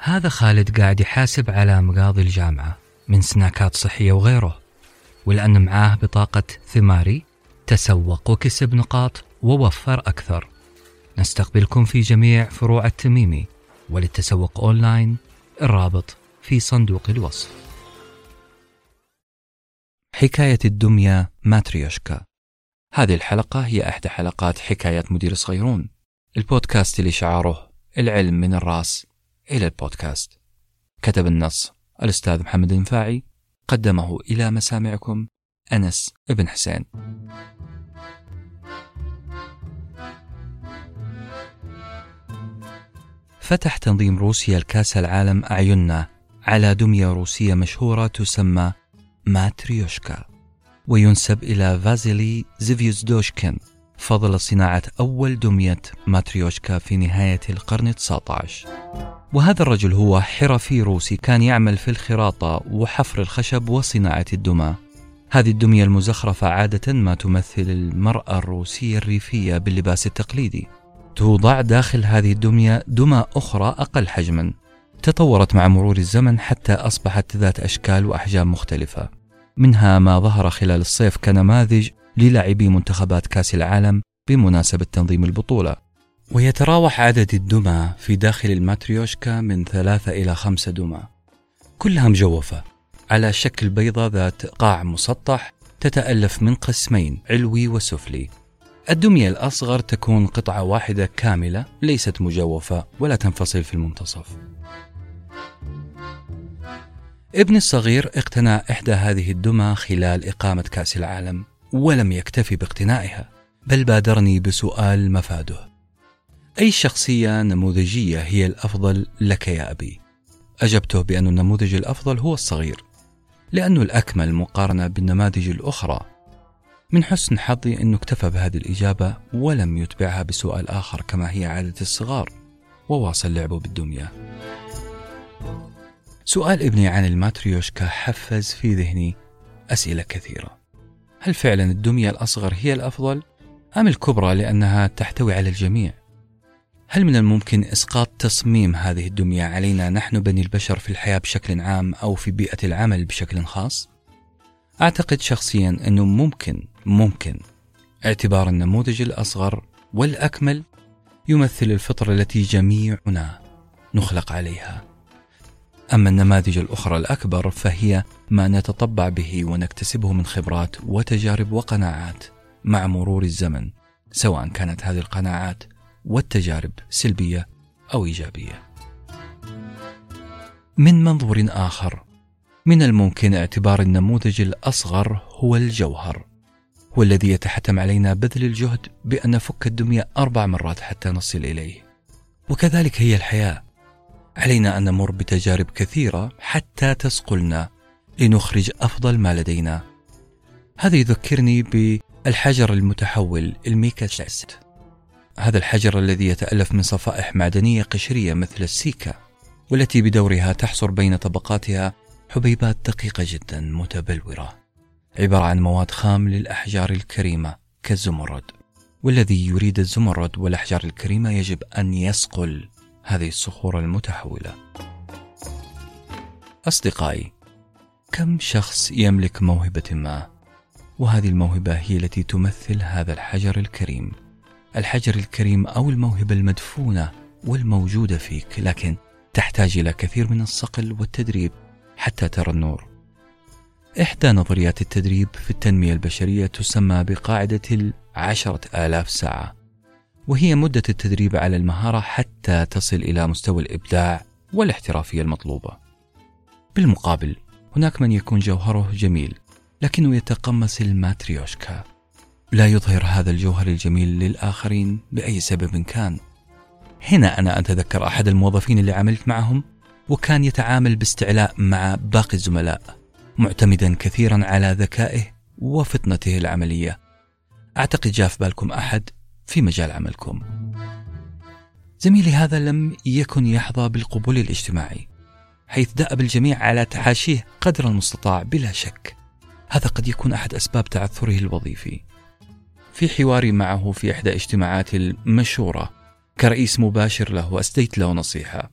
هذا خالد قاعد يحاسب على مقاضي الجامعة من سناكات صحية وغيره ولأن معاه بطاقة ثماري تسوق وكسب نقاط ووفر أكثر. نستقبلكم في جميع فروع التميمي وللتسوق أونلاين الرابط في صندوق الوصف. حكاية الدمية ماتريوشكا. هذه الحلقة هي إحدى حلقات حكايات مدير صغيرون البودكاست اللي شعاره العلم من الرأس. إلى البودكاست. كتب النص الأستاذ محمد النفاعي قدمه إلى مسامعكم أنس ابن حسين. فتح تنظيم روسيا الكاس العالم أعيننا على دمية روسية مشهورة تسمى ماتريوشكا وينسب إلى فازيلي زيفيوزدوشكين فضل صناعة أول دمية ماتريوشكا في نهاية القرن 19 وهذا الرجل هو حرفي روسي كان يعمل في الخراطة وحفر الخشب وصناعة الدمى. هذه الدمية المزخرفة عادة ما تمثل المرأة الروسية الريفية باللباس التقليدي. توضع داخل هذه الدمية دمى أخرى أقل حجما. تطورت مع مرور الزمن حتى أصبحت ذات أشكال وأحجام مختلفة. منها ما ظهر خلال الصيف كنماذج للاعبي منتخبات كأس العالم بمناسبة تنظيم البطولة. ويتراوح عدد الدمى في داخل الماتريوشكا من ثلاثة إلى خمسة دمى. كلها مجوفة على شكل بيضة ذات قاع مسطح تتألف من قسمين علوي وسفلي. الدمية الأصغر تكون قطعة واحدة كاملة ليست مجوفة ولا تنفصل في المنتصف. ابني الصغير اقتنى إحدى هذه الدمى خلال إقامة كأس العالم. ولم يكتفي باقتنائها بل بادرني بسؤال مفاده. أي شخصية نموذجية هي الأفضل لك يا أبي؟ أجبته بأن النموذج الأفضل هو الصغير لأنه الأكمل مقارنة بالنماذج الأخرى. من حسن حظي أنه اكتفى بهذه الإجابة ولم يتبعها بسؤال آخر كما هي عادة الصغار وواصل لعبه بالدمية. سؤال ابني عن الماتريوشكا حفز في ذهني أسئلة كثيرة. هل فعلا الدمية الأصغر هي الأفضل أم الكبرى لأنها تحتوي على الجميع هل من الممكن إسقاط تصميم هذه الدمية علينا نحن بني البشر في الحياة بشكل عام أو في بيئة العمل بشكل خاص؟ أعتقد شخصيا أنه ممكن ممكن اعتبار النموذج الأصغر والأكمل يمثل الفطرة التي جميعنا نخلق عليها. أما النماذج الأخرى الأكبر فهي ما نتطبع به ونكتسبه من خبرات وتجارب وقناعات مع مرور الزمن، سواء كانت هذه القناعات والتجارب سلبية أو إيجابية. من منظور آخر من الممكن اعتبار النموذج الأصغر هو الجوهر والذي يتحتم علينا بذل الجهد بأن نفك الدمية أربع مرات حتى نصل إليه. وكذلك هي الحياة. علينا أن نمر بتجارب كثيرة حتى تسقلنا لنخرج أفضل ما لدينا. هذا يذكرني بالحجر المتحول الميكاسيست هذا الحجر الذي يتألف من صفائح معدنية قشرية مثل السيكا والتي بدورها تحصر بين طبقاتها حبيبات دقيقة جدا متبلورة. عبارة عن مواد خام للأحجار الكريمة كالزمرد والذي يريد الزمرد والأحجار الكريمة يجب أن يصقل هذه الصخور المتحولة. أصدقائي كم شخص يملك موهبة ما؟ وهذه الموهبة هي التي تمثل هذا الحجر الكريم. الحجر الكريم أو الموهبة المدفونة والموجودة فيك لكن تحتاج إلى كثير من الصقل والتدريب حتى ترى النور. إحدى نظريات التدريب في التنمية البشرية تسمى بقاعدة العشرة آلاف ساعة. وهي مدة التدريب على المهارة حتى تصل إلى مستوى الإبداع والاحترافية المطلوبة. بالمقابل هناك من يكون جوهره جميل لكنه يتقمص الماتريوشكا. لا يظهر هذا الجوهر الجميل للآخرين بأي سبب كان. هنا أنا أتذكر أحد الموظفين اللي عملت معهم وكان يتعامل باستعلاء مع باقي الزملاء معتمدا كثيرا على ذكائه وفطنته العملية. أعتقد جاء في بالكم أحد في مجال عملكم. زميلي هذا لم يكن يحظى بالقبول الاجتماعي حيث دأب الجميع على تحاشيه قدر المستطاع بلا شك. هذا قد يكون أحد أسباب تعثره الوظيفي. في حواري معه في إحدى اجتماعات المشورة كرئيس مباشر له أسديت له نصيحة.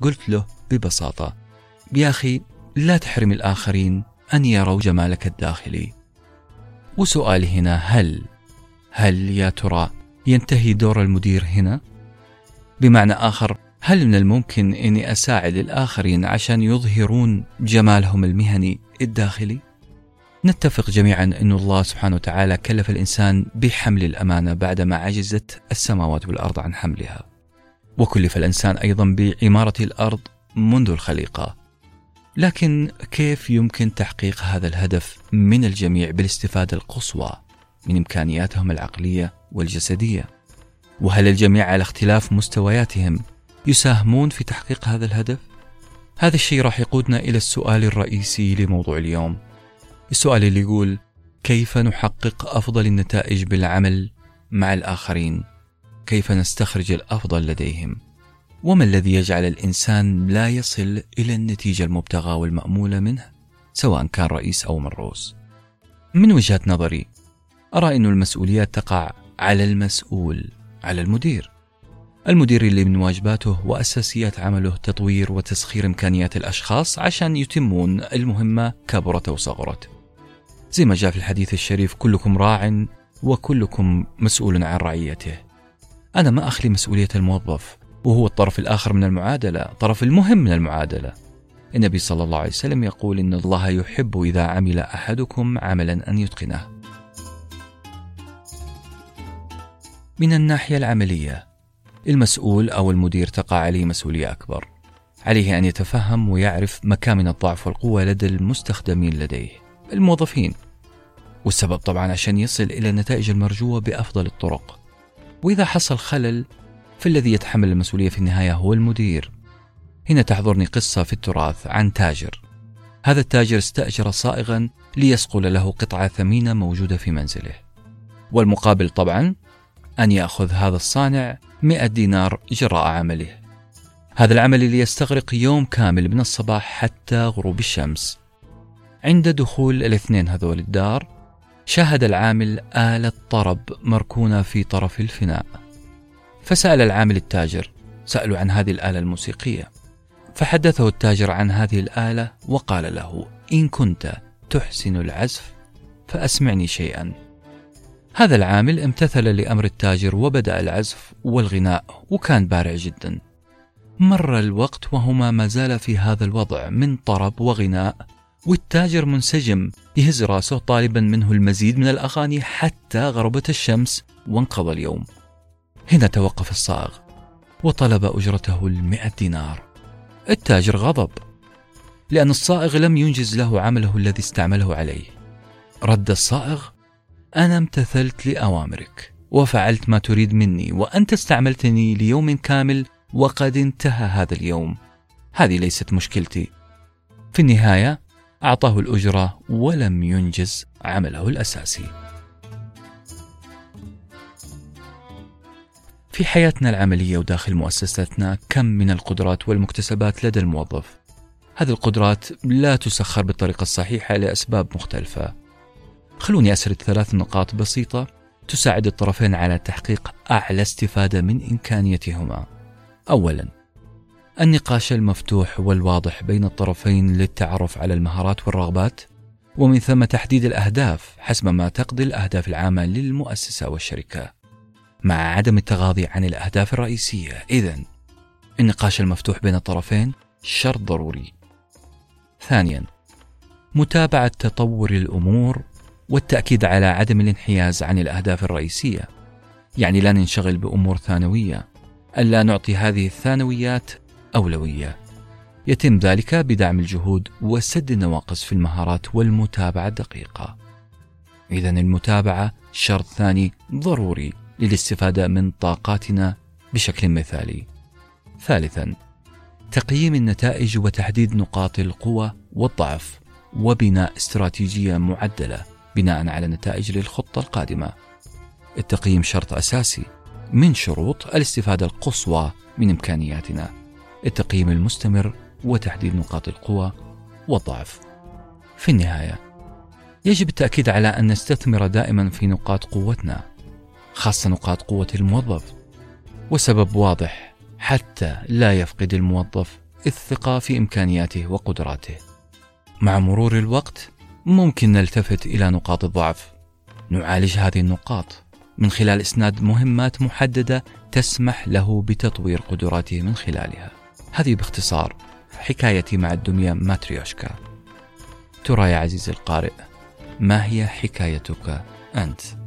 قلت له ببساطة يا أخي لا تحرم الآخرين أن يروا جمالك الداخلي. وسؤالي هنا هل هل يا ترى ينتهي دور المدير هنا؟ بمعنى آخر هل من الممكن أني أساعد الآخرين عشان يظهرون جمالهم المهني الداخلي؟ نتفق جميعا أن الله سبحانه وتعالى كلف الإنسان بحمل الأمانة بعدما عجزت السماوات والأرض عن حملها وكلف الإنسان أيضا بعمارة الأرض منذ الخليقة لكن كيف يمكن تحقيق هذا الهدف من الجميع بالاستفادة القصوى من إمكانياتهم العقلية والجسدية وهل الجميع على اختلاف مستوياتهم يساهمون في تحقيق هذا الهدف؟ هذا الشيء راح يقودنا إلى السؤال الرئيسي لموضوع اليوم السؤال اللي يقول كيف نحقق أفضل النتائج بالعمل مع الآخرين؟ كيف نستخرج الأفضل لديهم؟ وما الذي يجعل الإنسان لا يصل إلى النتيجة المبتغى والمأمولة منه سواء كان رئيس أو مرؤوس من وجهة نظري أرى أن المسؤوليات تقع على المسؤول على المدير. المدير اللي من واجباته وأساسيات عمله تطوير وتسخير إمكانيات الأشخاص عشان يتمون المهمة كبرت أو صغرت زي ما جاء في الحديث الشريف كلكم راع وكلكم مسؤول عن رعيته. أنا ما أخلي مسؤولية الموظف وهو الطرف الآخر من المعادلة الطرف المهم من المعادلة. النبي صلى الله عليه وسلم يقول إن الله يحب إذا عمل أحدكم عملا أن يتقنه. من الناحية العملية المسؤول أو المدير تقع عليه مسؤولية أكبر عليه أن يتفهم ويعرف مكامن الضعف والقوة لدى المستخدمين لديه الموظفين والسبب طبعا عشان يصل إلى النتائج المرجوة بأفضل الطرق. وإذا حصل خلل فالذي يتحمل المسؤولية في النهاية هو المدير. هنا تحضرني قصة في التراث عن تاجر. هذا التاجر استأجر صائغا ليصقل له قطعة ثمينة موجودة في منزله. والمقابل طبعا أن يأخذ هذا الصانع 100 دينار جراء عمله. هذا العمل اللي يستغرق يوم كامل من الصباح حتى غروب الشمس. عند دخول الاثنين هذول الدار شاهد العامل آلة طرب مركونة في طرف الفناء. فسأل العامل التاجر سألوا عن هذه الآلة الموسيقية. فحدثه التاجر عن هذه الآلة وقال له إن كنت تحسن العزف فأسمعني شيئا. هذا العامل امتثل لأمر التاجر وبدأ العزف والغناء وكان بارع جدا. مر الوقت وهما ما زال في هذا الوضع من طرب وغناء والتاجر منسجم يهز راسه طالبا منه المزيد من الأغاني حتى غربت الشمس وانقضى اليوم. هنا توقف الصائغ وطلب أجرته المئة دينار. التاجر غضب لأن الصائغ لم ينجز له عمله الذي استعمله عليه. رد الصائغ أنا امتثلت لأوامرك وفعلت ما تريد مني وأنت استعملتني ليوم كامل وقد انتهى هذا اليوم. هذه ليست مشكلتي. في النهاية أعطاه الأجرة ولم ينجز عمله الأساسي. في حياتنا العملية وداخل مؤسستنا كم من القدرات والمكتسبات لدى الموظف؟ هذه القدرات لا تسخر بالطريقة الصحيحة لأسباب مختلفة. خلوني أسرد ثلاث نقاط بسيطة تساعد الطرفين على تحقيق أعلى استفادة من إمكانيتهما. أولا النقاش المفتوح والواضح بين الطرفين للتعرف على المهارات والرغبات ومن ثم تحديد الأهداف حسب ما تقضي الأهداف العامة للمؤسسة والشركة. مع عدم التغاضي عن الأهداف الرئيسية إذا النقاش المفتوح بين الطرفين شرط ضروري. ثانيا متابعة تطور الأمور والتأكيد على عدم الانحياز عن الأهداف الرئيسية. يعني لا ننشغل بأمور ثانوية. ألا نعطي هذه الثانويات أولوية. يتم ذلك بدعم الجهود وسد النواقص في المهارات والمتابعة الدقيقة. إذا المتابعة شرط ثاني ضروري للاستفادة من طاقاتنا بشكل مثالي. ثالثا تقييم النتائج وتحديد نقاط القوة والضعف وبناء استراتيجية معدلة. بناء على النتائج للخطة القادمة. التقييم شرط أساسي من شروط الاستفادة القصوى من إمكانياتنا. التقييم المستمر وتحديد نقاط القوة والضعف. في النهاية يجب التأكيد على أن نستثمر دائما في نقاط قوتنا خاصة نقاط قوة الموظف وسبب واضح حتى لا يفقد الموظف الثقة في إمكانياته وقدراته. مع مرور الوقت ممكن نلتفت إلى نقاط الضعف. نعالج هذه النقاط من خلال إسناد مهمات محددة تسمح له بتطوير قدراته من خلالها. هذه باختصار حكايتي مع الدمية ماتريوشكا. ترى يا عزيزي القارئ ما هي حكايتك أنت؟